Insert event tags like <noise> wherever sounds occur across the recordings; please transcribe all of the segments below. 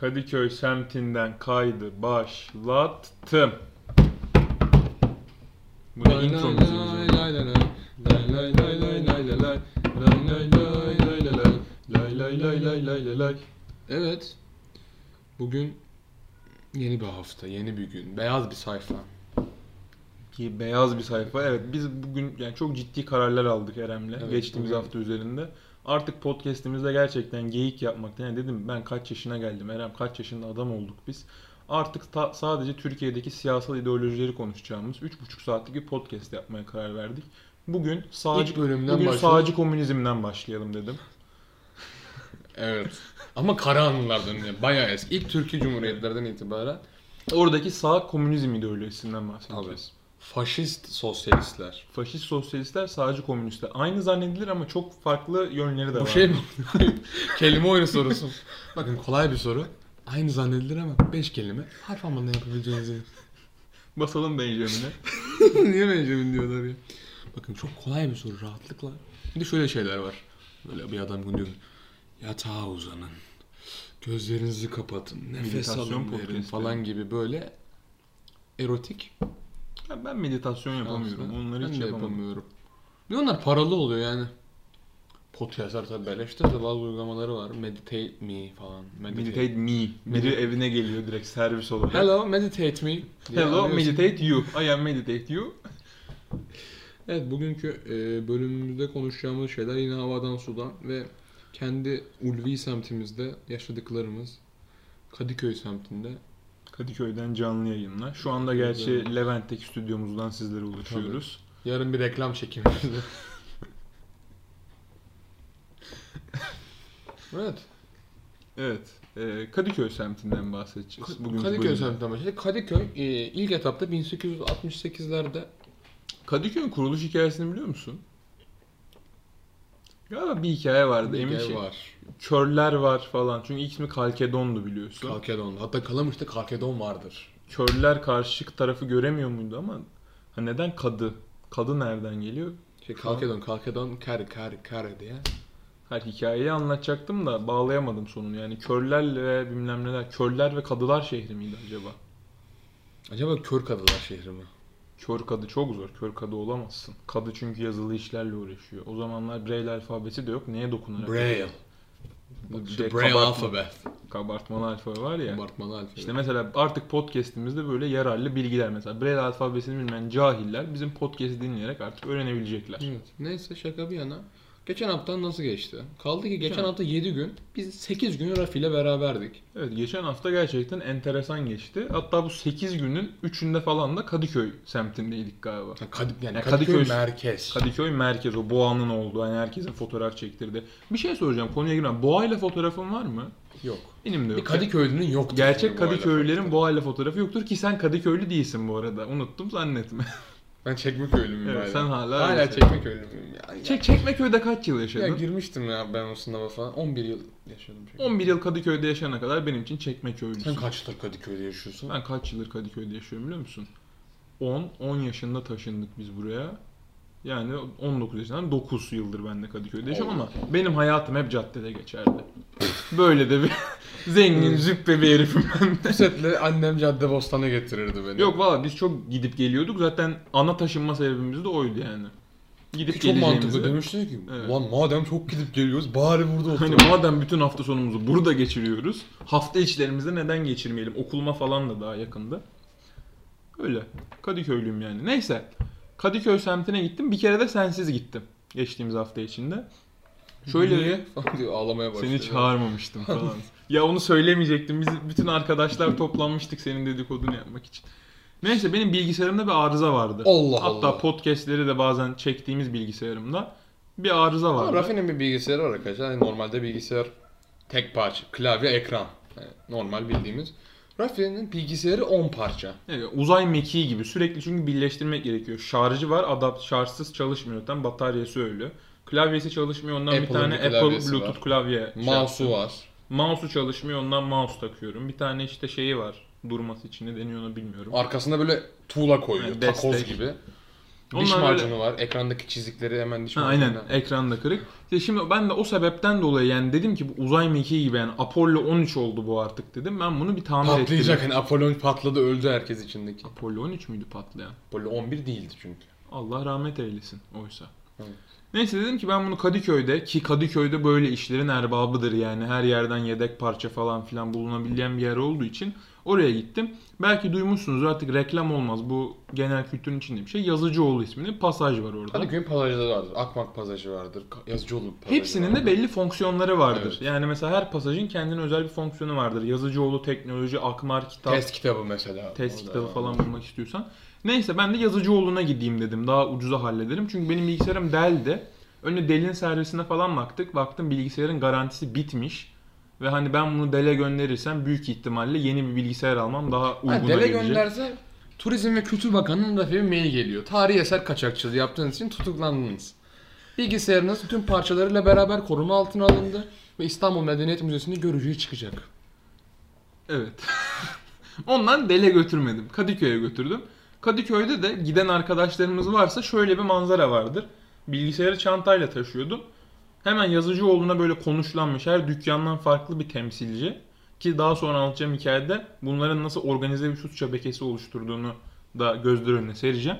Kadıköy semtinden kaydı başlattım. Bu da intromuz. Evet. Bugün yeni bir hafta, yeni bir gün, beyaz bir sayfa. Ki beyaz bir sayfa. Evet biz bugün yani çok ciddi kararlar aldık Erem'le evet, geçtiğimiz bugün... hafta üzerinde. Artık podcast'imizde gerçekten geyik yapmaktan yani dedim ben kaç yaşına geldim Erem kaç yaşında adam olduk biz. Artık ta- sadece Türkiye'deki siyasal ideolojileri konuşacağımız 3,5 saatlik bir podcast yapmaya karar verdik. Bugün sağcı, İlk bölümden bugün başlayalım. sağcı komünizmden başlayalım dedim. <laughs> Evet. Ama kara anılardan yani bayağı eski. İlk Türkiye Cumhuriyetlerden itibaren Oradaki sağ komünizm ideolojisinden bahsedeceğiz. Faşist sosyalistler. Faşist sosyalistler, sağcı komünistler. Aynı zannedilir ama çok farklı yönleri de Bu var. şey mi? <laughs> Kelime oyunu sorusu. Bakın kolay bir soru. Aynı zannedilir ama 5 kelime. Harf almadan yapabileceğinizi. Basalım Benjamin'e. <laughs> Niye Benjamin diyorlar ya? Bakın çok kolay bir soru rahatlıkla. Bir de şöyle şeyler var. Böyle bir adam diyor. Yatağa uzanın. Gözlerinizi kapatın. Nefes alın verin falan gibi böyle erotik. Ya ben meditasyon yapamıyorum. aslında Onları ben hiç yapamam. yapamıyorum. Bir onlar paralı oluyor yani. Podcastlar tabii beleştir de bazı uygulamaları var. Meditate me falan. Meditate me. Biri evine geliyor direkt servis olarak. Hello, meditate me. Hello, arıyorsun. meditate you. I am meditate you. Evet bugünkü e, bölümümüzde konuşacağımız şeyler yine havadan sudan ve kendi ulvi semtimizde yaşadıklarımız Kadıköy semtinde. Kadıköy'den canlı yayınlar. Şu anda gerçi. Levent'teki stüdyomuzdan sizlere ulaşıyoruz. Yarın bir reklam çekimimizde. <laughs> evet. Evet. e, Kadıköy semtinden bahsedeceğiz. Bugünkü Kadıköy bölümde. semtinden başladık. Kadıköy e, ilk etapta 1868'lerde Kadıköy'ün kuruluş hikayesini biliyor musun? Galiba bir hikaye vardı. bir Emin şey. var. Körler var falan. Çünkü ilk ismi Kalkedon'du biliyorsun. Kalkedon. Hatta Kalamış'ta Kalkedon vardır. Körler karşı tarafı göremiyor muydu ama ha neden kadı? Kadı nereden geliyor? Şey, Kalkedon, Kalkedon, kare, kare, kare diye. Her hikayeyi anlatacaktım da bağlayamadım sonunu. Yani körlerle ve bilmem neler. Körler ve kadılar şehri miydi acaba? Acaba Kör Kadılar şehri mi? Kör kadı çok zor. Kör kadı olamazsın. Kadı çünkü yazılı işlerle uğraşıyor. O zamanlar Braille alfabesi de yok. Neye dokunarak? Braille. İşte şey, Braille kabartma- alfabet. Kabartmalı alfabe var ya. Abartmalı alfabe. İşte mesela artık podcast'imizde böyle yararlı bilgiler mesela Braille alfabesini bilmeyen cahiller bizim podcast'i dinleyerek artık öğrenebilecekler. Evet. Neyse şaka bir yana. Geçen hafta nasıl geçti? Kaldı ki geçen Geçen- hafta 7 gün biz 8 gün Rafi ile beraberdik. Evet geçen hafta gerçekten enteresan geçti. Hatta bu 8 günün 3'ünde falan da Kadıköy semtindeydik galiba. Yani Kadıköy, yani Yani Kadıköy, Kadıköy- merkez. Kadıköy merkez o boğanın olduğu yani herkesin fotoğraf çektirdi. Bir şey soracağım konuya girmem. Boğayla fotoğrafın var mı? Yok. Benim de Bir yok. Kadıköylünün yoktur. Gerçek. Kadıköylülerin boğayla fotoğrafı yoktur ki sen Kadıköylü değilsin bu arada. Unuttum zannetme. Ben Çekmeköylü müyüm Evet, hala? sen hala Hala öylesin. Çekmeköylü müyüm? Ya, Çek Çekmeköy'de kaç yıl ya, yaşadın? ya girmiştim ya ben o sınava falan. 11 yıl yaşadım. Çekmeköy'de. 11 yıl Kadıköy'de yaşayana kadar benim için Çekmeköylüsün. Sen kaç yıldır Kadıköy'de yaşıyorsun? Ben kaç yıldır Kadıköy'de yaşıyorum biliyor musun? 10, 10 yaşında taşındık biz buraya. Yani 19 yaşından 9 yıldır ben de Kadıköy'de yaşıyorum ama benim hayatım hep caddede geçerdi. Böyle de bir <laughs> zengin, züppe bir herifim ben de. Setle annem cadde bostana getirirdi beni. Yok valla biz çok gidip geliyorduk. Zaten ana taşınma sebebimiz de oydu yani. Gidip çok mantıklı demişler ki. Evet. Ulan madem çok gidip geliyoruz bari burada Hani oturalım. madem bütün hafta sonumuzu burada geçiriyoruz. Hafta içlerimizde neden geçirmeyelim? Okuluma falan da daha yakında. Öyle. Kadıköylüyüm yani. Neyse. Kadıköy semtine gittim. Bir kere de sensiz gittim. Geçtiğimiz hafta içinde. Şöyle Niye? Diyor ağlamaya başlıyor. seni çağırmamıştım <laughs> falan. ya onu söylemeyecektim. Biz bütün arkadaşlar toplanmıştık senin dedikodunu yapmak için. Neyse benim bilgisayarımda bir arıza vardı. Allah Hatta Allah. podcastleri de bazen çektiğimiz bilgisayarımda bir arıza Ama vardı. Rafi'nin bir bilgisayarı var arkadaşlar. Yani normalde bilgisayar tek parça. Klavye, ekran. Yani normal bildiğimiz. Rafi'nin bilgisayarı 10 parça. Evet, uzay mekiği gibi sürekli çünkü birleştirmek gerekiyor. Şarjı var, adapt şarjsız çalışmıyor. Tam bataryası öyle. Klavyesi çalışmıyor. Ondan bir tane bir Apple Bluetooth var. klavye. şey Mouse'u yaptım. var. Mouse'u çalışmıyor. Ondan mouse takıyorum. Bir tane işte şeyi var. Durması için ne deniyor onu bilmiyorum. Arkasında böyle tuğla koyuyor. Yani takoz destek. gibi. Diş Onlar öyle- macunu var. Ekrandaki çizikleri hemen diş Ha, macununa. aynen ekranda kırık. İşte şimdi ben de o sebepten dolayı yani dedim ki bu uzay mekiği gibi yani Apollo 13 oldu bu artık dedim. Ben bunu bir tamir Patlayacak ettireyim. hani Apollo patladı öldü herkes içindeki. Apollo 13 müydü patlayan? Apollo 11 değildi çünkü. Allah rahmet eylesin oysa. Evet. Neyse dedim ki ben bunu Kadıköy'de ki Kadıköy'de böyle işlerin erbabıdır yani. Her yerden yedek parça falan filan bulunabilen bir yer olduğu için oraya gittim. Belki duymuşsunuz artık reklam olmaz bu genel kültürün içinde bir şey. Yazıcıoğlu isminde pasaj var orada. Kadıköy'ün pasajları vardır. Akmak pasajı vardır. Yazıcıoğlu pasajı Hepsinin vardır. de belli fonksiyonları vardır. Evet. Yani mesela her pasajın kendine özel bir fonksiyonu vardır. Yazıcıoğlu teknoloji, Akmar kitap, Test test, kitabı mesela. Orada kitabı falan bulmak istiyorsan. Neyse ben de Yazıcıoğlu'na gideyim dedim. Daha ucuza hallederim. Çünkü benim bilgisayarım Dell'de. Önce Dell'in servisine falan baktık. Baktım bilgisayarın garantisi bitmiş. Ve hani ben bunu Dell'e gönderirsem büyük ihtimalle yeni bir bilgisayar almam daha uyguna Ha, dele gelecek. gönderse Turizm ve Kültür Bakanlığı'nın da bir mail geliyor. Tarihi eser kaçakçılığı yaptığınız için tutuklandınız. Bilgisayarınız tüm parçalarıyla beraber koruma altına alındı ve İstanbul Medeniyet Müzesi'nde görücüye çıkacak. Evet. <laughs> Ondan Dele götürmedim. Kadıköy'e götürdüm. Kadıköy'de de giden arkadaşlarımız varsa şöyle bir manzara vardır. Bilgisayarı çantayla taşıyordum. Hemen Yazıcıoğlu'na böyle konuşlanmış her dükkandan farklı bir temsilci. Ki daha sonra anlatacağım hikayede bunların nasıl organize bir suç şebekesi oluşturduğunu da gözler önüne sereceğim.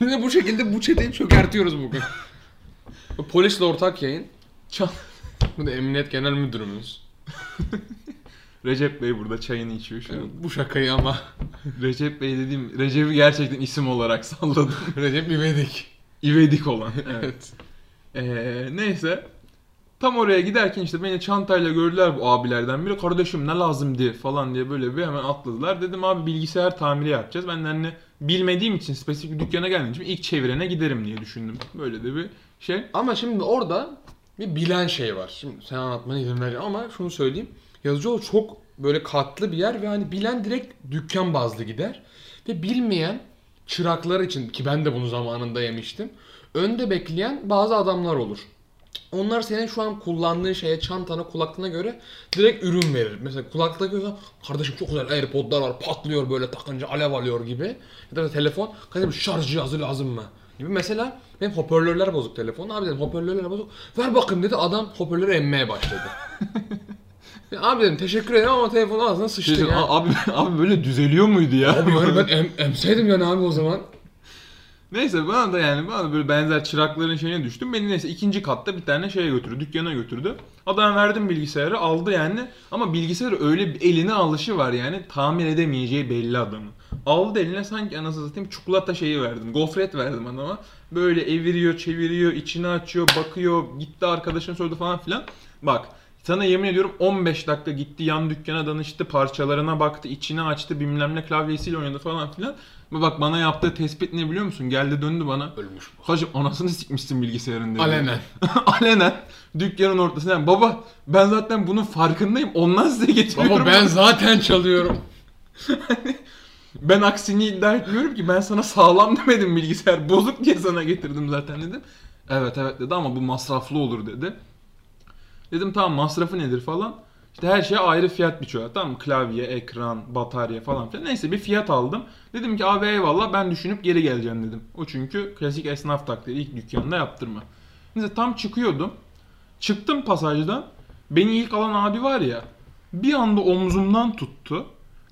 Bu şekilde bu çeteyi çökertiyoruz bugün. Bu Polisle ortak yayın. Çan- Bu da Emniyet Genel Müdürümüz. <laughs> Recep Bey burada çayını içiyor şu an. Bu şakayı ama Recep Bey dediğim Recep'i gerçekten isim olarak salladım. <laughs> Recep İvedik. İvedik olan. Evet. Ee, neyse. Tam oraya giderken işte beni çantayla gördüler bu abilerden biri. Kardeşim ne lazımdı falan diye böyle bir hemen atladılar. Dedim abi bilgisayar tamiri yapacağız. Ben de hani bilmediğim için spesifik bir dükkana geldiğim için ilk çevirene giderim diye düşündüm. Böyle de bir şey. Ama şimdi orada bir bilen şey var. Şimdi sen anlatmana izin vereceğim ama şunu söyleyeyim. Yazıcıoğlu çok böyle katlı bir yer ve hani bilen direkt dükkan bazlı gider. Ve bilmeyen çıraklar için ki ben de bunu zamanında yemiştim. Önde bekleyen bazı adamlar olur. Onlar senin şu an kullandığın şeye, çantana, kulaklığına göre direkt ürün verir. Mesela kulaklık görüyorsan kardeşim çok güzel AirPod'lar var patlıyor böyle takınca alev alıyor gibi. Ya da telefon kardeşim şarj cihazı lazım mı? Gibi mesela benim hoparlörler bozuk telefon. Abi dedim hoparlörler bozuk. Ver bakayım dedi adam hoparlörü emmeye başladı. Ya <laughs> abi dedim teşekkür ederim ama telefon ağzına sıçtı Şey, ya. abi, abi böyle düzeliyor muydu ya? Abi yani ben <laughs> em, emseydim yani abi o zaman. Neyse bana da yani bana böyle benzer çırakların şeyine düştüm. Beni neyse ikinci katta bir tane şeye götürdü, dükkana götürdü. Adam verdim bilgisayarı aldı yani ama bilgisayarı öyle bir eline alışı var yani tamir edemeyeceği belli adamın. Aldı eline sanki anasını satayım çikolata şeyi verdim. Gofret verdim adama. Böyle eviriyor, çeviriyor, içini açıyor, bakıyor, gitti arkadaşına sordu falan filan. Bak sana yemin ediyorum 15 dakika gitti yan dükkana danıştı, parçalarına baktı, içini açtı, bilmem ne klavyesiyle oynadı falan filan. Bak bana yaptığı tespit ne biliyor musun? Geldi döndü bana. Ölmüş bu. Hacım anasını sikmişsin bilgisayarın dedi. Alenen. <laughs> Alenen. Dükkanın ortasında. Yani baba ben zaten bunun farkındayım. Ondan size getiriyorum. Baba ben zaten çalıyorum. <laughs> Ben aksini iddia etmiyorum ki. Ben sana sağlam demedim bilgisayar. Bozuk diye sana getirdim zaten dedim. Evet evet dedi ama bu masraflı olur dedi. Dedim tamam masrafı nedir falan. İşte her şeye ayrı fiyat biçiyorlar tamam mı? Klavye, ekran, batarya falan filan. Neyse bir fiyat aldım. Dedim ki abi eyvallah ben düşünüp geri geleceğim dedim. O çünkü klasik esnaf taktiği ilk dükkanda yaptırma. Neyse tam çıkıyordum. Çıktım pasajdan. Beni ilk alan abi var ya. Bir anda omzumdan tuttu.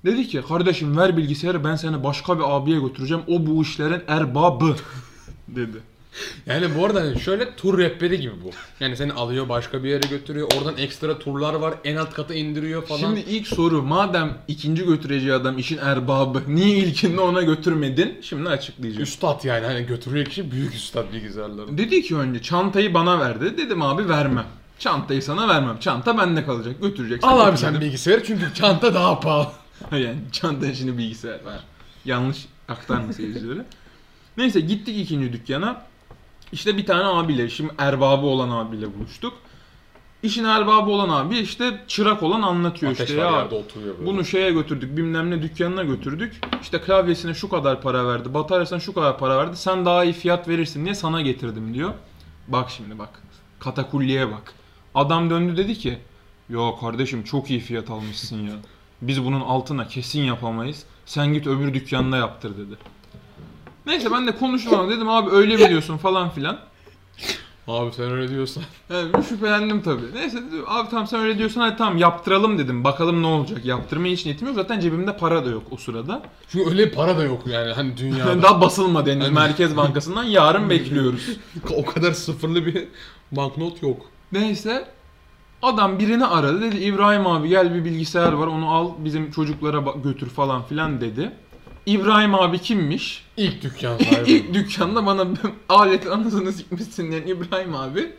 Dedi ki kardeşim ver bilgisayarı ben seni başka bir abiye götüreceğim. O bu işlerin erbabı <laughs> dedi. <laughs> Yani bu arada hani şöyle tur rehberi gibi bu. Yani seni alıyor başka bir yere götürüyor. Oradan ekstra turlar var. En alt kata indiriyor falan. Şimdi ilk soru madem ikinci götüreceği adam işin erbabı <laughs> niye ilkinde ona götürmedin? Şimdi açıklayacağım. üstad yani hani götürüyor kişi büyük üstad bilgisayarları. Dedi ki önce çantayı bana verdi. Dedim abi vermem. Çantayı sana vermem. Çanta bende kalacak. Götüreceksen Al abi sen bilgisayarı çünkü çanta daha pahalı. <laughs> yani çanta işini bilgisayar var. Yanlış aktarma seyircilere. Neyse gittik ikinci dükkana. İşte bir tane abiyle, şimdi erbabı olan abiyle buluştuk. İşin erbabı olan abi işte çırak olan anlatıyor Ateş işte ya. Bunu şeye götürdük bilmem ne dükkanına götürdük. İşte klavyesine şu kadar para verdi. Bataryasına şu kadar para verdi. Sen daha iyi fiyat verirsin diye sana getirdim diyor. Bak şimdi bak. Katakulliye bak. Adam döndü dedi ki Yo kardeşim çok iyi fiyat almışsın ya. Biz bunun altına kesin yapamayız. Sen git öbür dükkanda yaptır dedi. Neyse ben de konuştum ama dedim abi öyle mi diyorsun falan filan. Abi sen öyle diyorsan. Evet, şüphelendim tabii. Neyse dedim, abi tamam sen öyle diyorsan hadi tamam yaptıralım dedim. Bakalım ne olacak. Yaptırmaya hiç niyetim yok. Zaten cebimde para da yok o sırada. Çünkü öyle para da yok yani hani dünyada. <laughs> Daha basılmadı henüz Hani- Merkez Bankası'ndan. Yarın bekliyoruz. <laughs> o kadar sıfırlı bir banknot yok. Neyse adam birini aradı dedi İbrahim abi gel bir bilgisayar var onu al bizim çocuklara götür falan filan dedi. İbrahim abi kimmiş? İlk dükkan <laughs> sahibi. İlk dükkanda bana aletin anasını sikmişsin diyen İbrahim abi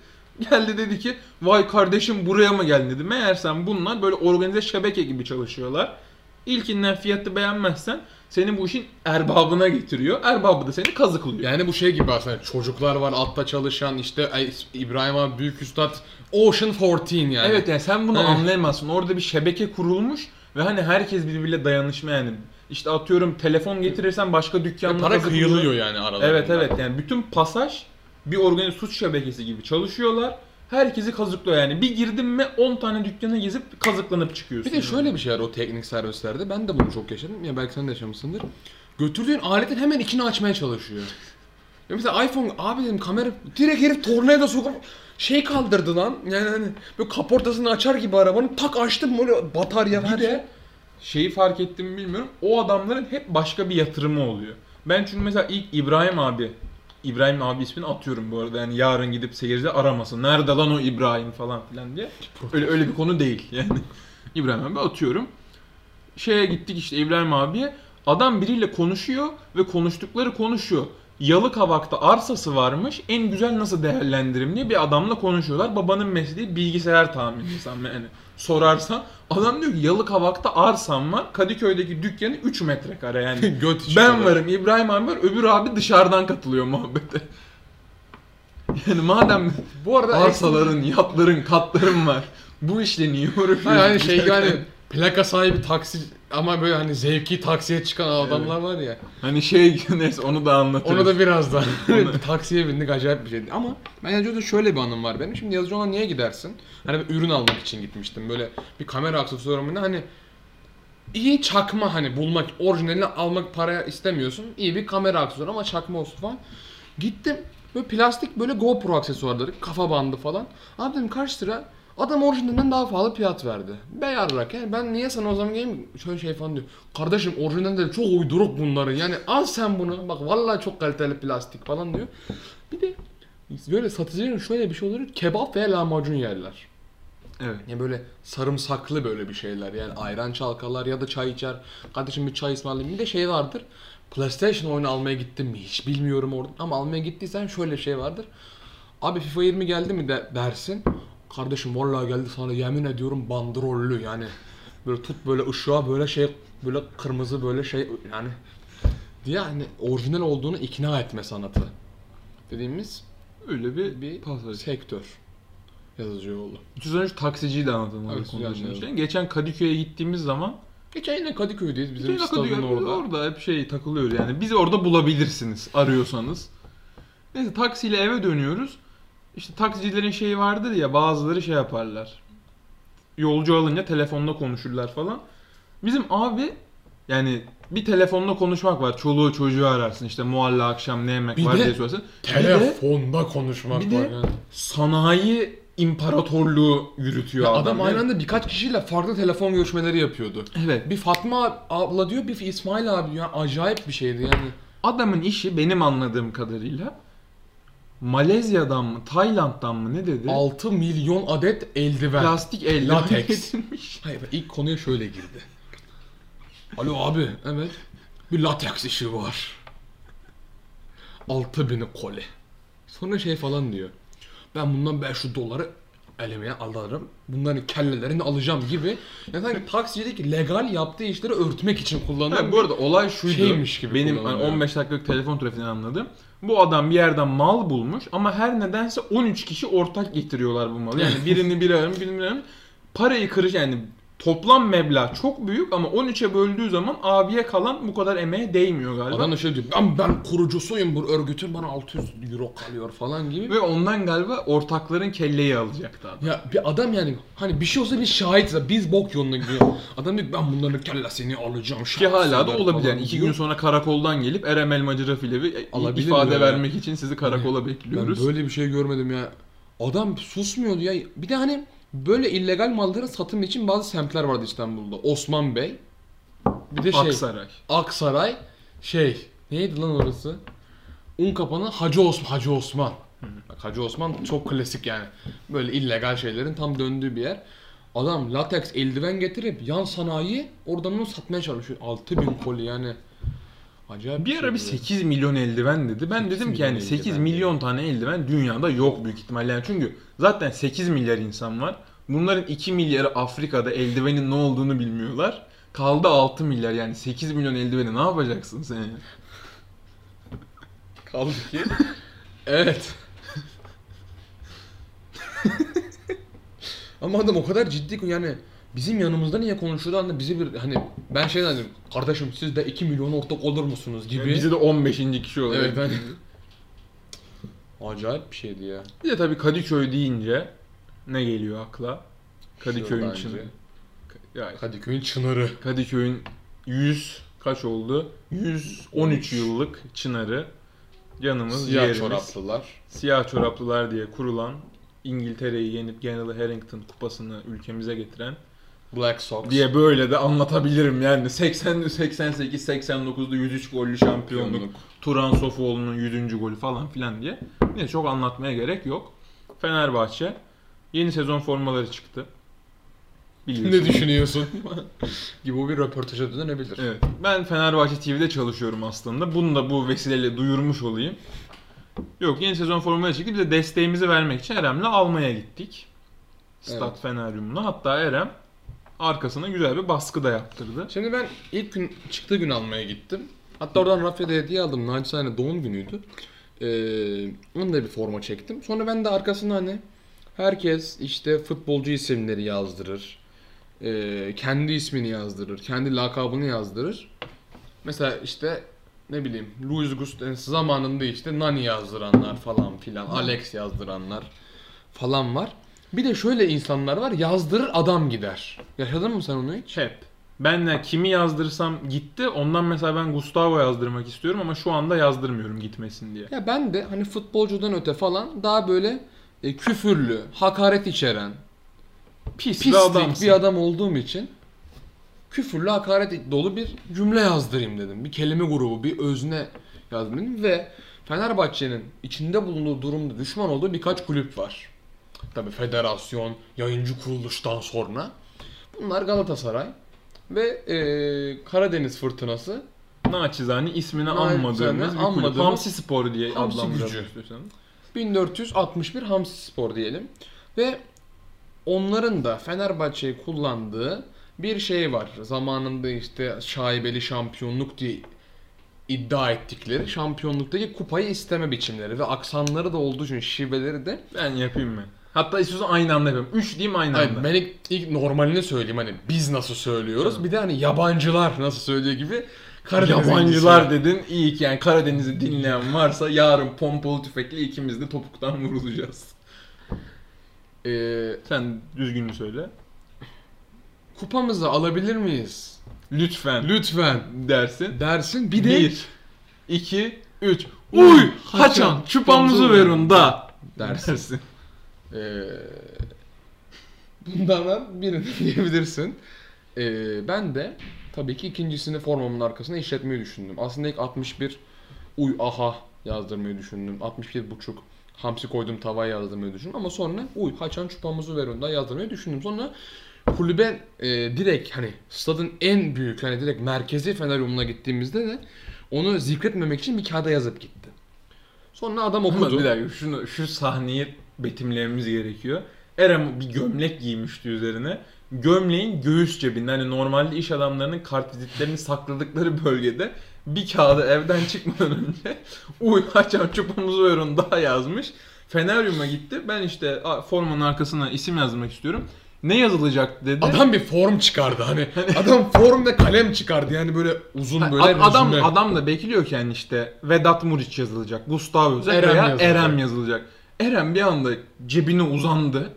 geldi dedi ki vay kardeşim buraya mı geldin dedi. Meğersem bunlar böyle organize şebeke gibi çalışıyorlar. İlkinden fiyatı beğenmezsen seni bu işin erbabına getiriyor. Erbabı da seni kazıklıyor. Yani bu şey gibi aslında çocuklar var altta çalışan işte ay, İbrahim abi büyük üstad Ocean 14 yani. Evet yani sen bunu Evet. anlayamazsın. Orada bir şebeke kurulmuş ve hani herkes birbiriyle dayanışma yani. İşte atıyorum telefon getirirsen başka dükkanla para kıyılıyor yani aralarında. Evet evet yani bütün pasaj bir organize suç şebekesi gibi çalışıyorlar. Herkesi kazıklıyor yani. Bir girdin mi 10 tane dükkana gezip kazıklanıp çıkıyorsun. Bir de şöyle bir şey var o teknik servislerde. Ben de bunu çok yaşadım. Ya belki sen de yaşamışsındır. Götürdüğün aletin hemen içini açmaya çalışıyor. Ya mesela iPhone abi dedim kamera direkt herif tornavida sokup şey kaldırdı lan. Yani hani böyle kaportasını açar gibi arabanın tak açtım böyle batarya Bir her şey. Şeyi fark ettim mi bilmiyorum. O adamların hep başka bir yatırımı oluyor. Ben çünkü mesela ilk İbrahim abi İbrahim abi ismini atıyorum bu arada. Yani yarın gidip seyirci aramasın. Nerede lan o İbrahim falan filan diye. Öyle öyle bir konu değil yani. <laughs> İbrahim abi atıyorum. Şeye gittik işte İbrahim abiye. Adam biriyle konuşuyor ve konuştukları konuşuyor. Yalıkavak'ta arsası varmış. En güzel nasıl değerlendiririm diye bir adamla konuşuyorlar. Babanın mesleği bilgisayar tamircisi yani sorarsan. Adam diyor ki Yalıkavak'ta arsam var. Kadıköy'deki dükkanı 3 metrekare yani. <laughs> Ben varım, İbrahim abi var, öbür abi dışarıdan katılıyor muhabbete. <laughs> Yani madem Bu arada arsaların, yatların, katların var. Bu işle niye uğraşıyorsun? Ha <laughs> yani şey yani plaka sahibi taksi ama böyle hani zevki taksiye çıkan adamlar var ya. Hani şey <laughs> neyse onu da anlatırım. Onu da birazdan. <laughs> <laughs> Taksiye bindik acayip bir şeydi. Ama ben yazıcıda şöyle bir anım var benim. Şimdi yazıcı ona niye gidersin? Hani bir ürün almak için gitmiştim. Böyle bir kamera aksesuarımını hani iyi çakma hani bulmak, orijinalini almak paraya istemiyorsun. İyi bir kamera aksesuarı ama çakma olsun falan. Gittim. Böyle plastik böyle GoPro aksesuarları, kafa bandı falan. Abi dedim kaç lira? Adam orijinalinden daha pahalı fiyat verdi. Beyarrak yani ben niye sana o zaman geleyim şöyle şey falan diyor. Kardeşim orijinalde çok uyduruk bunları yani al sen bunu bak vallahi çok kaliteli plastik falan diyor. Bir de böyle satıcıların şöyle bir şey olur kebap veya lahmacun yerler. Evet. Yani böyle sarımsaklı böyle bir şeyler yani ayran çalkalar ya da çay içer. Kardeşim bir çay ısmarlayayım. Bir de şey vardır. PlayStation oyunu almaya gittim mi hiç bilmiyorum orada ama almaya gittiysen şöyle şey vardır. Abi FIFA 20 geldi mi de dersin. Kardeşim vallahi geldi sana yemin ediyorum bandrollü yani. Böyle tut böyle ışığa böyle şey böyle kırmızı böyle şey yani diye hani orijinal olduğunu ikna etme sanatı dediğimiz Öyle bir, bir pasaj. sektör yazıcı yolu. Üstüne şu taksiciyi de anlatalım. Evet, yani-. Geçen Kadıköy'e gittiğimiz zaman Geçen yine Kadıköy'deyiz bizim Bizim stadın orada. orada. hep şey takılıyoruz yani. Bizi orada bulabilirsiniz arıyorsanız. Neyse taksiyle eve dönüyoruz. İşte taksicilerin şeyi vardır ya bazıları şey yaparlar. Yolcu alınca telefonla konuşurlar falan. Bizim abi yani bir telefonla konuşmak var. Çoluğu çocuğu ararsın işte mualla akşam ne yemek Bir var de diye sorarsun. Bir de Telefonda konuşmak bir de- var yani. sanayi imparatorluğu yürütüyor Ya adam. adam aynı anda birkaç kişiyle farklı telefon görüşmeleri yapıyordu. Evet. Bir Fatma abla diyor, bir İsmail abi diyor. Yani acayip bir şeydi yani. Adamın işi benim anladığım kadarıyla Malezya'dan mı, Tayland'dan mı ne dedi? 6 milyon adet eldiven. Plastik eldiven Latex. getirmiş. Hayır ilk konuya şöyle girdi. Alo abi. Evet. Bir lateks işi var. 6000 koli. Sonra şey falan diyor. Ben bundan 500 doları elime alırım. Bunların kellelerini alacağım gibi. Yani sanki taksicilik legal yaptığı işleri örtmek için kullanılan Ha, bu arada olay şuydu. Şeymiş gibi benim hani kullanılıyor. 15 dakikalık telefon trafiğinden anladım. Bu adam bir yerden mal bulmuş ama her nedense 13 kişi ortak getiriyor bu malı. Yani <laughs> birini biri aramış, birini biri aramış. Parayı kırış yani toplam meblağ çok büyük ama 13'e böldüğü zaman abiye kalan bu kadar emeğe değmiyor galiba. Adam da şey diyor ben, ben kurucusuyum bu örgütün bana 600 euro kalıyor falan gibi. Ve ondan galiba ortakların kelleyi alacaktı adam. Ya bir adam yani hani bir şey olsa bir şahit biz bok yoluna gidiyor. Adam diyor ben bunların kellesini alacağım. Ki hala da olabilir. Yani iki gün sonra karakoldan gelip Erem Elmacı Rafilevi Alabilir ifade mi? vermek için sizi karakola bekliyoruz. Ben böyle bir şey görmedim ya. Adam susmuyordu ya. Bir de hani böyle illegal malların satım için bazı semtler vardı İstanbul'da. Osman Bey. Bir de şey Aksaray. Aksaray. Şey neydi lan orası? Un kapanı Hacı Osman. Hacı Osman. Bak Hacı Osman çok klasik yani. Böyle illegal şeylerin tam döndüğü bir yer. Adam lateks eldiven getirip yan sanayi oradan onu satmaya çalışıyor. 6000 koli yani. Acayip Bir ara bir şey 8 milyon eldiven dedi. Ben 8 dedim ki yani 8 eldiven milyon tane eldiven dünyada yok büyük ihtimalle. Yani çünkü zaten 8 milyar insan var. Bunların 2 milyarı Afrika'da eldivenin ne olduğunu bilmiyorlar. Kaldı 6 milyar yani 8 milyon eldiveni ne yapacaksın sen? ya? <laughs> Kaldı ki. <laughs> evet. <laughs> Ama adam o kadar ciddi ki yani bizim yanımızda niye konuşuyordu anda bizi bir hani ben şey dedim kardeşim siz de 2 milyon ortak olur musunuz gibi. Yani bizi de 15. kişi olarak. Evet hani. <laughs> Acayip bir şeydi ya. Bir de tabii Kadıköy deyince ne geliyor akla? Kadıköy'ün çınarı. önce. Ya Kadıköy'ün çınarı. Kadıköy'ün 100 kaç oldu? 113 yıllık çınarı. Canımız Siyah ciğerimiz. çoraplılar. Siyah çoraplılar diye kurulan İngiltere'yi yenip General Harrington kupasını ülkemize getiren Black Sox. diye böyle de anlatabilirim yani 80 88 89'da 103 gollü şampiyonluk. Turan Sofuoğlu'nun 100. golü falan filan diye. Neyse çok anlatmaya gerek yok. Fenerbahçe yeni sezon formaları çıktı. Biliyorsun. ne düşünüyorsun? <laughs> gibi bir röportaja dönebilir. Evet. Ben Fenerbahçe TV'de çalışıyorum aslında. Bunu da bu vesileyle duyurmuş olayım. Yok yeni sezon formaları çıktı. Biz de desteğimizi vermek için Erem'le almaya gittik. Stad Evet. Feneryum'la. Hatta Erem arkasına güzel bir baskı da yaptırdı. Şimdi ben ilk gün çıktığı gün almaya gittim. Hatta oradan Rafia'da hediye aldım. Naçizane doğum günüydü. Ee, onu da bir forma çektim. Sonra ben de arkasına hani herkes işte futbolcu isimleri yazdırır. Ee, kendi ismini yazdırır. Kendi lakabını yazdırır. Mesela işte ne bileyim Luis Gustavo zamanında işte Nani yazdıranlar falan filan. Alex yazdıranlar falan var. Bir de şöyle insanlar var yazdırır adam gider. Yaşadın mı sen onu hiç? Hep. Ben de kimi yazdırsam gitti. Ondan mesela ben Gustavo yazdırmak istiyorum ama şu anda yazdırmıyorum gitmesin diye. Ya ben de hani futbolcudan öte falan daha böyle e, küfürlü, hakaret içeren, Pis bir pislik adamsın. bir adam olduğum için küfürlü, hakaret dolu bir cümle yazdırayım dedim. Bir kelime grubu, bir özne yazdım dedim ve Fenerbahçe'nin içinde bulunduğu durumda düşman olduğu birkaç kulüp var. Tabii federasyon, yayıncı kuruluştan sonra. Bunlar Galatasaray ve e, Karadeniz Fırtınası Naçizane ismini anmadığımız bir anmadığımız- Hamsi Spor diye Hamsi adlandırmak gücü. istiyorsan. 1461 Hamsi Spor diyelim. Ve onların da Fenerbahçe'yi kullandığı bir şey var. Zamanında işte şaibeli şampiyonluk diye iddia ettikleri şampiyonluktaki kupayı isteme biçimleri ve aksanları da olduğu için şiveleri de Ben yapayım mı? Hatta istiyorsan aynı anda yapayım. 3 diyeyim aynı Hayır, anda. ben ilk, ilk normalini söyleyeyim hani biz nasıl söylüyoruz bir de hani yabancılar nasıl söylüyor gibi Karadeniz Yabancılar dedin. İyi ki yani Karadeniz'i dinleyen varsa yarın pompalı tüfekle ikimiz de topuktan <laughs> vurulacağız. Ee, Sen düzgününü söyle. kupamızı alabilir miyiz? Lütfen. Lütfen dersin. dersin bir de 1 2 3 Uy haçan çupamızı verin da dersin. dersin. Ee, bunlardan birini <laughs> diyebilirsin. Ee, ben de tabii ki ikincisini formamın arkasına işletmeyi düşündüm. Aslında ilk 61 uy aha yazdırmayı düşündüm. 61 buçuk hamsi koydum tavaya yazdırmayı düşündüm. Ama sonra uy haçan çupamızı ver onda yazdırmayı düşündüm. Sonra kulübe e, direkt hani stadın en büyük hani direkt merkezi Feneryum'una gittiğimizde de onu zikretmemek için bir kağıda yazıp gitti. Sonra adam Ama okudu. bir dakika şunu, şu sahneyi betimlememiz gerekiyor. Erem bir gömlek giymişti üzerine. Gömleğin göğüs cebinde hani normalde iş adamlarının kartvizitlerini sakladıkları bölgede bir kağıdı evden çıkmadan önce uy haçan çupamızı verin daha yazmış. Feneryum'a gitti. Ben işte formanın arkasına isim yazmak istiyorum. Ne yazılacak dedi. Adam bir form çıkardı hani. <laughs> Adam form ve kalem çıkardı yani böyle uzun Ha, böyle ad- adam adam da bekliyor ki yani işte Vedat Muriç yazılacak, Gustav yazacak Erem veya yazılacak. Erem yazılacak. Erem bir anda cebine uzandı.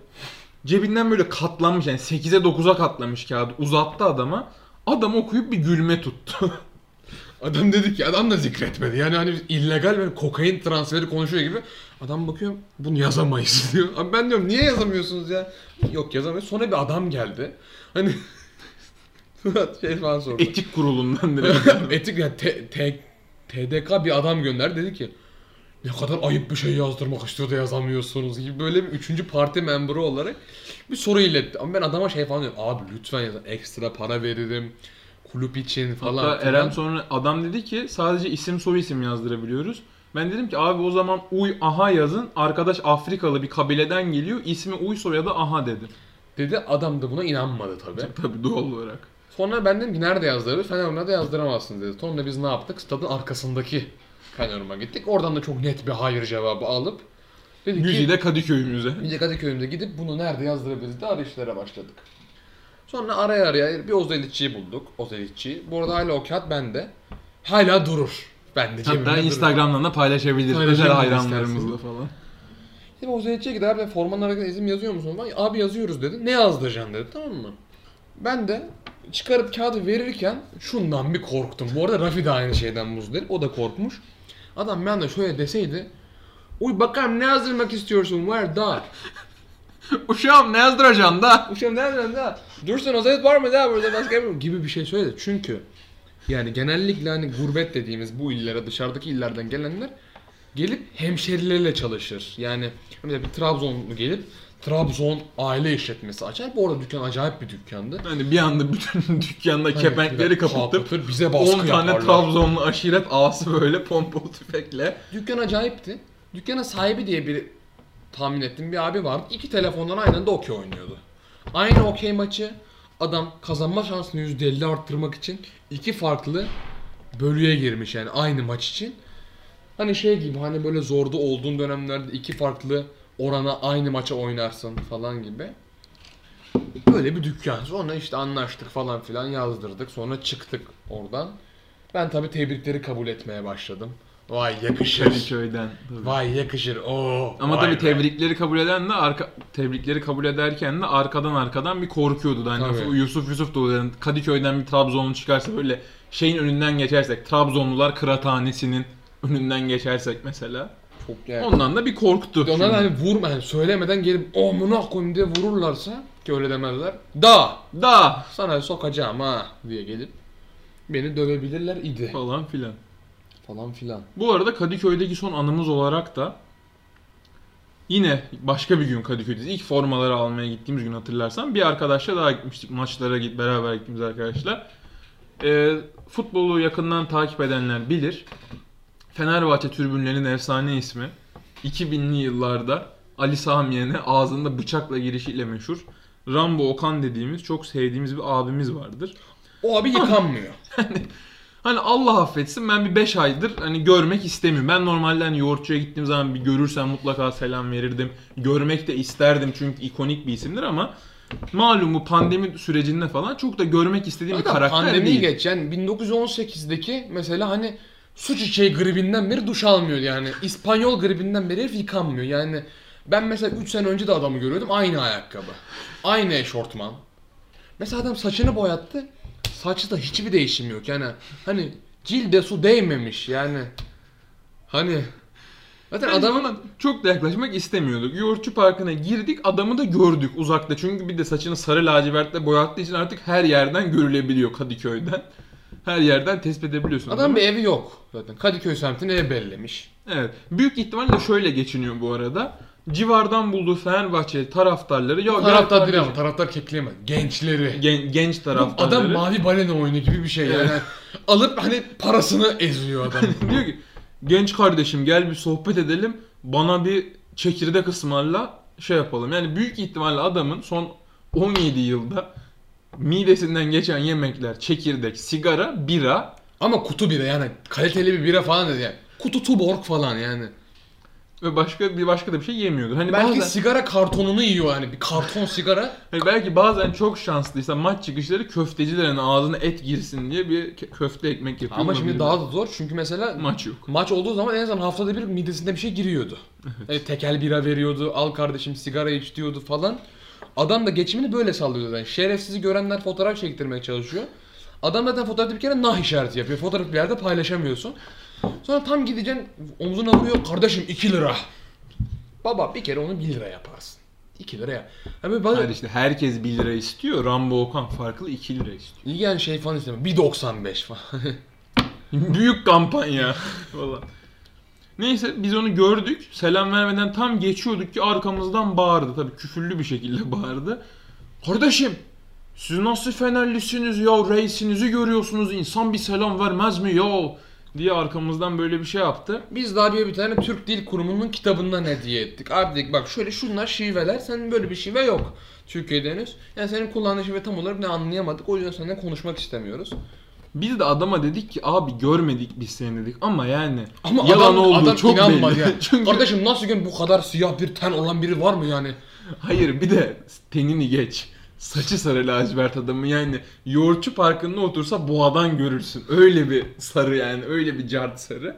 Cebinden böyle katlanmış yani 8'e 9'a katlamış kağıdı uzattı adama. Adam okuyup bir gülme tuttu. <laughs> Adam dedi ki adam da zikretmedi. Yani hani illegal böyle kokain transferi konuşuyor gibi. Adam bakıyor bunu yazamayız <laughs> diyor. Abi ben diyorum niye yazamıyorsunuz ya? Yok yazamayız. Sonra bir adam geldi. Hani <laughs> şey falan sordu. Etik kurulundan direkt. Etik yani te, te- TDK bir adam gönderdi dedi ki ne kadar ayıp bir şey yazdırmak istiyor da yazamıyorsunuz gibi böyle bir üçüncü parti memburu olarak bir soru iletti. Ama ben adama şey falan diyorum abi lütfen yazın ekstra para veririm kulüp için falan. Hatta. Erem sonra adam dedi ki sadece isim soy isim yazdırabiliyoruz. Ben dedim ki abi o zaman Uy Aha yazın. Arkadaş Afrikalı bir kabileden geliyor. İsmi Uy soyadı Aha dedi. Dedi adam da buna inanmadı tabi. Tabii doğal olarak. Sonra ben dedim ki nerede yazdırırız? Fenerbahçe'de yazdıramazsınız dedi. Sonra biz ne yaptık? Stadın arkasındaki Fener'ıma gittik. Oradan da çok net bir hayır cevabı alıp dedik ki Güzide Kadıköy'ümüze. De Kadıköy'ümüze gidip bunu nerede yazdırabiliriz de arayışlara başladık. Sonra araya araya bir Ozelitçi'yi bulduk. Ozelitçi. Bu arada hala o kağıt bende. Hala durur. Bende cebimde Hatta durur. Instagram'dan da paylaşabiliriz. Paylaşabiliriz Özel hayranlarımızla isterseniz. falan. Şimdi Ozelitçi'ye gider ve formanın arkasına izin yazıyor musun? falan. Abi yazıyoruz dedi. Ne yazdıracaksın dedi tamam mı? Ben de çıkarıp kağıdı verirken şundan bir korktum. Bu arada Rafi de aynı şeyden muzdarip. O da korkmuş. Adam ben de şöyle deseydi. Uy bakalım ne yazdırmak istiyorsun? Where <laughs> da? Uşağım ne yazdıracaksın da? Uşağım ne yazdırıyorsun da? Dursun Ozelit var mı da burada başka bir gibi bir şey söyledi. Çünkü yani genellikle hani gurbet dediğimiz bu illere dışarıdaki illerden gelenler gelip hemşerileriyle çalışır. Yani mesela bir Trabzonlu gelip Trabzon aile işletmesi açar. Bu arada dükkan acayip bir dükkandı. Hani bir anda bütün <laughs> dükkanda kepenkleri kapatıp Kapatır, bize baskı 10 tane yaparlar. Trabzonlu aşiret ağası böyle pompalı tüfekle. Dükkan acayipti. Dükkanın sahibi diye bir tahmin ettiğim bir abi vardı. İki telefondan aynı anda okey oynuyordu. Aynı okey maçı adam kazanma şansını %50 arttırmak için iki farklı bölüye girmiş yani aynı maç için. Hani şey gibi hani böyle zorda olduğun dönemlerde iki farklı orana aynı maça oynarsın falan gibi. Böyle bir dükkan. Sonra işte anlaştık falan filan yazdırdık. Sonra çıktık oradan. Ben tabi tebrikleri kabul etmeye başladım. Vay yakışır. Kadıköy'den. tabii. Vay yakışır. Oo. Ama vay tabii be. tebrikleri kabul eden de arka tebrikleri kabul ederken de arkadan arkadan bir korkuyordu da hani Tabii. Yusuf Yusuf da yani Kadıköy'den bir Trabzonlu çıkarsa böyle şeyin önünden geçersek Trabzonlular kıraathanesinin önünden geçersek mesela Çok yani. ondan da bir korktu. Onlar şimdi. hani vurma yani söylemeden gelip o amına koyayım diye vururlarsa ki öyle demezler. Da da sana sokacağım ha diye gelip beni dövebilirler idi falan filan. falan filan. Bu arada Kadıköy'deki son anımız olarak da yine başka bir gün Kadıköy'deyiz. İlk formaları almaya gittiğimiz gün hatırlarsan bir arkadaşla daha gitmiştik. Maçlara git beraber gittiğimiz arkadaşlar. Ee, futbolu yakından takip edenler bilir. Fenerbahçe tribünlerinin efsane ismi 2000'li yıllarda Ali Samiyen'e ağzında bıçakla girişiyle meşhur Rambo Okan dediğimiz çok sevdiğimiz bir abimiz vardır. O abi yıkanmıyor. <laughs> Hani Allah affetsin ben bir 5 aydır hani görmek istemiyorum. Ben normalde hani yoğurtçuya gittiğim zaman bir görürsem mutlaka selam verirdim. Görmek de isterdim çünkü ikonik bir isimdir ama malum bu pandemi sürecinde falan çok da görmek istediğim bir Hatta karakter pandemiyi değil. geç yani 1918'deki mesela hani su çiçeği gribinden beri duş almıyor yani. İspanyol gribinden beri herif yıkanmıyor yani. Ben mesela 3 sene önce de adamı görüyordum aynı ayakkabı. Aynı eşortman. Mesela adam saçını boyattı. Saçta hiçbir değişim yok yani. Hani cilde su değmemiş yani. Hani Zaten Ben adamın çok da yaklaşmak istemiyorduk. Yoğurtçu parkına girdik adamı da gördük uzakta. Çünkü bir de saçını sarı lacivertle boyattığı için artık her yerden görülebiliyor Kadıköy'den. Her yerden tespit edebiliyorsun. adam adamı. bir evi yok zaten. Kadıköy semtini ev bellemiş. Evet. Büyük ihtimalle şöyle geçiniyor bu arada. Civardan bulduğu Fenerbahçeli taraftarları ya Taraftar değil ama taraftar kekleyemez. Gençleri. Gen- genç taraftarları. Adam mavi balena oyunu gibi bir şey yani. <laughs> Alıp hani parasını eziyor adam. <laughs> diyor ki genç kardeşim gel bir sohbet edelim. Bana bir çekirdek ısmarla şey yapalım. Yani büyük ihtimalle adamın son 17 yılda midesinden geçen yemekler, çekirdek, sigara, bira, Ama kutu bira yani kaliteli bir bira falan dedi yani. Kutu Tuborg falan yani. Ve başka bir başka da bir şey yemiyordur. Hani Belki bazen, sigara kartonunu yiyor yani. Bir karton sigara. hani belki bazen çok şanslıysa maç çıkışları köftecilerin ağzına et girsin diye bir kö- köfte ekmek yapıyor. Ama şimdi daha da zor çünkü mesela maç yok. maç olduğu zaman en azından haftada bir midesinde bir şey giriyordu. Evet. tekel bira veriyordu, al kardeşim sigara iç diyordu falan. Adam da geçimini böyle sallıyordu. Yani şerefsizi görenler fotoğraf çektirmeye çalışıyor. Adam zaten fotoğrafta bir kere nah işareti yapıyor. Fotoğrafı bir yerde paylaşamıyorsun. Sonra tam gideceksin omzuna vuruyor. Kardeşim 2 lira. Baba bir kere onu 1 lira yaparsın. 2 liraya. Yani bana Hayır işte herkes 1 lira istiyor. Rambo Okan farklı 2 lira istiyor. yani şey falan istemem. 1.95 falan. <laughs> Büyük kampanya. <laughs> Valla. Neyse biz onu gördük. Selam vermeden tam geçiyorduk ki arkamızdan bağırdı. Tabii küfürlü bir şekilde <laughs> bağırdı. Kardeşim siz nasıl Fenerlisiniz ya? Reisinizi görüyorsunuz. İnsan bir selam vermez mi ya? Diye arkamızdan böyle bir şey yaptı. Biz daha bir, bir tane Türk Dil Kurumu'nun kitabından hediye ettik. Abi dedik bak şöyle şunlar şiveler. Senin böyle bir şive yok. Türkiye'de henüz. Yani senin kullandığın şive tam olarak ne anlayamadık. O yüzden seninle konuşmak istemiyoruz. Biz de adama dedik ki abi görmedik biz seni dedik ama yani Ama yalan adam, olduğu adam çok inanmadı belli. yani. <laughs> Çünkü Kardeşim nasıl gün bu kadar siyah bir ten olan biri var mı yani? hayır bir de tenini geç. Saçı sarı lacivert adamı yani yoğurtçu parkında otursa boğadan görürsün. Öyle bir sarı yani öyle bir cart sarı.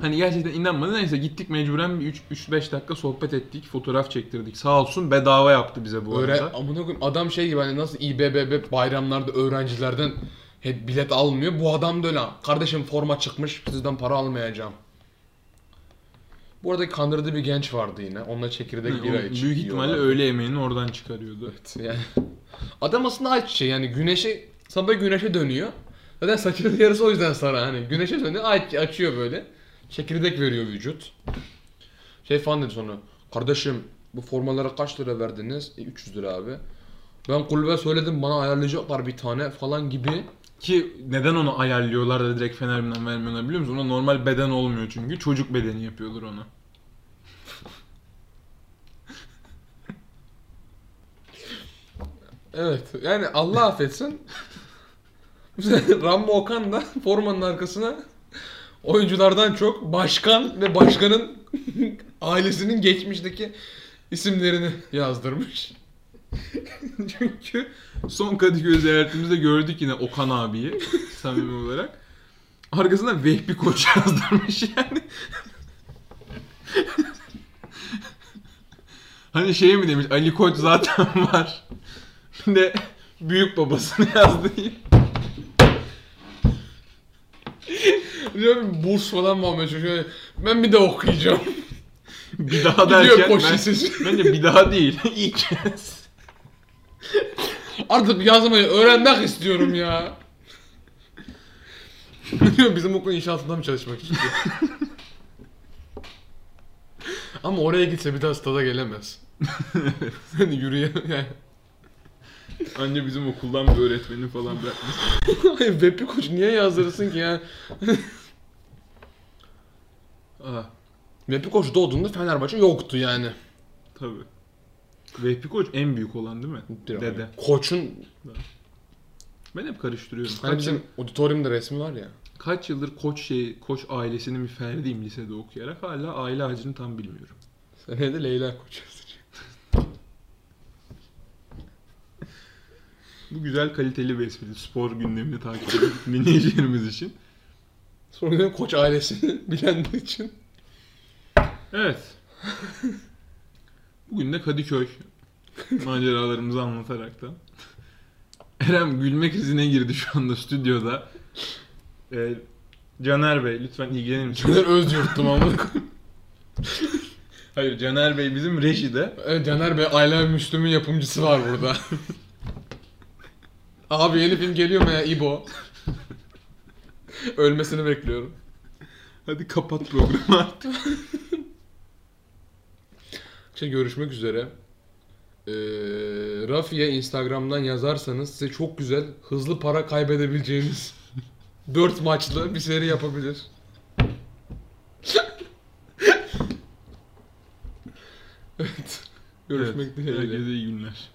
Hani gerçekten inanmadı. Neyse gittik mecburen bir 3-5 dakika sohbet ettik. Fotoğraf çektirdik. Sağ olsun bedava yaptı bize bu Öyle arada. amına koyayım adam şey gibi hani nasıl İBBB bayramlarda öğrencilerden hep bilet almıyor. Bu adam da öyle. Kardeşim forma çıkmış sizden para almayacağım. Bu arada kandırdığı bir genç vardı yine. Onunla çekirdek Yani bira büyük ihtimalle öğle yemeğini oradan çıkarıyordu. Yani adam aslında ayçiçeği yani güneşe sabah güneşe dönüyor. Zaten saçının <laughs> yarısı o yüzden sarı hani güneşe dönüyor aç, açıyor böyle. Çekirdek veriyor vücut. Şey falan dedi sonra. Kardeşim bu formalara kaç lira verdiniz? E, 300 lira abi. Ben kulübe söyledim bana ayarlayacaklar bir tane falan gibi. Ki neden onu ayarlıyorlar da direkt Fener'den vermiyorlar biliyor musun? Ona normal beden olmuyor çünkü. Çocuk bedeni yapıyorlar ona. <laughs> Evet yani Allah affetsin. <laughs> Rambo Okan da formanın arkasına oyunculardan çok başkan ve başkanın <laughs> ailesinin geçmişteki isimlerini yazdırmış. Çünkü son Kadıköy ziyaretimizde gördük yine Okan abiyi samimi olarak. Arkasına Vehbi Koç yazdırmış yani. hani şey mi demiş Ali Koç zaten <laughs> var. Bir de büyük babasını yazdı. Diyorum burs falan mı almaya çalışıyor. Ben bir de okuyacağım. <laughs> Bir daha Gidiyor derken Koç ben, Lisesi. <laughs> bence bir daha değil. <laughs> İlk kez. Artık yazmayı öğrenmek istiyorum ya. Diyor bizim okul inşaatında mı çalışmak istiyor? Ama oraya gitse bir daha stada gelemez. hani yürüye yani. Anca bizim okuldan bir öğretmeni falan bırakmış. Hayır Webbi Koç niye yazdırırsın ki ya? Webbi Koç doğduğunda Fenerbahçe yoktu yani. tabii. Vehbi Koç en büyük olan değil mi? Dede. Koç'un Ben hep karıştırıyorum. hani Kaç, bizim auditoriumda resmi var ya. kaç yıldır Koç şey Koç ailesinin bir ferdiyim lisede okuyarak hala aile ağacını tam bilmiyorum. Seneye de Leyla Koç yazacak. Bu güzel kaliteli bir espri. Spor gündemini takip edin <laughs> dinleyicilerimiz için. Sonra diyorum Koç ailesini <laughs> bilenler için. Evet. Bugün de Kadıköy maceralarımızı anlataraktan. Erem gülme krizine girdi şu anda stüdyoda. Ee, Caner Bey lütfen ilgilenir misiniz? Caner Özyurt'tum ama. <laughs> Hayır Caner Bey bizim rejide. Evet Caner Bey Ayla Müslüm'ün yapımcısı var burada. <laughs> Abi yeni film geliyor mu ya İbo? <laughs> Ölmesini bekliyorum. Hadi kapat programı artık. <laughs> Şey görüşmek üzere. Ee, Rafi'ye Instagram'dan yazarsanız size çok güzel hızlı para kaybedebileceğiniz <laughs> 4 maçlı bir seri yapabilir. evet. Görüşmek Evet, dileğiyle. Herkese iyi günler.